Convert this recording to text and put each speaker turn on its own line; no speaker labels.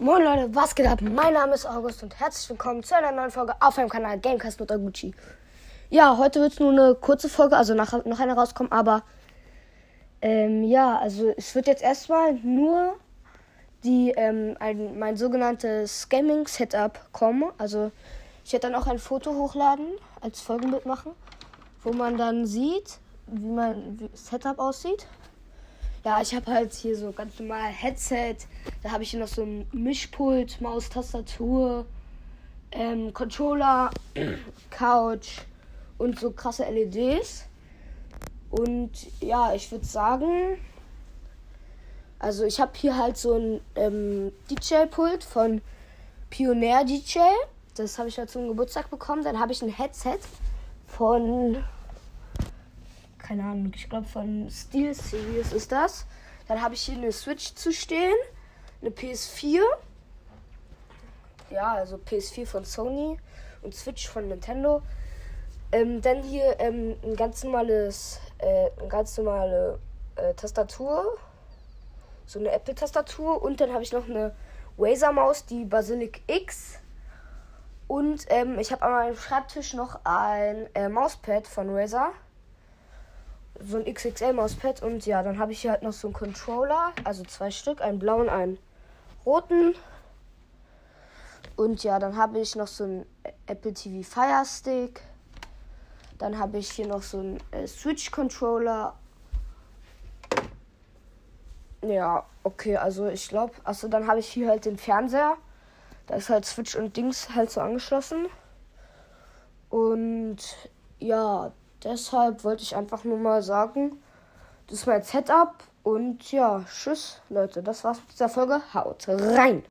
Moin Leute, was geht ab? Mein Name ist August und herzlich willkommen zu einer neuen Folge auf meinem Kanal Gamecast mit Aguchi. Ja, heute wird es nur eine kurze Folge, also nachher noch eine rauskommen, aber ähm, ja, also es wird jetzt erstmal nur die, ähm, ein, mein sogenanntes Gaming-Setup kommen. Also ich werde dann auch ein Foto hochladen, als Folgenbild machen, wo man dann sieht, wie mein Setup aussieht. Ja, ich habe halt hier so ganz normal Headset. Da habe ich hier noch so ein Mischpult, Maus, Tastatur, ähm, Controller, Couch und so krasse LEDs. Und ja, ich würde sagen, also ich habe hier halt so ein ähm, DJ-Pult von Pioneer DJ. Das habe ich halt zum Geburtstag bekommen. Dann habe ich ein Headset von keine Ahnung, ich glaube von Steel Series ist das. Dann habe ich hier eine Switch zu stehen, eine PS4. Ja, also PS4 von Sony und Switch von Nintendo. Ähm, dann hier ähm, ein ganz normales, äh, eine ganz normale äh, Tastatur, so eine Apple-Tastatur und dann habe ich noch eine Razer-Maus, die Basilic X. Und ähm, ich habe an meinem Schreibtisch noch ein äh, Mauspad von Razer so ein XXL-Mauspad und ja, dann habe ich hier halt noch so einen Controller, also zwei Stück, einen blauen, einen roten. Und ja, dann habe ich noch so einen Apple TV Fire Stick. Dann habe ich hier noch so einen äh, Switch-Controller. Ja, okay, also ich glaube, also dann habe ich hier halt den Fernseher. Da ist halt Switch und Dings halt so angeschlossen. Und ja, Deshalb wollte ich einfach nur mal sagen, das ist mein Setup. Und ja, tschüss, Leute. Das war's mit dieser Folge. Haut rein!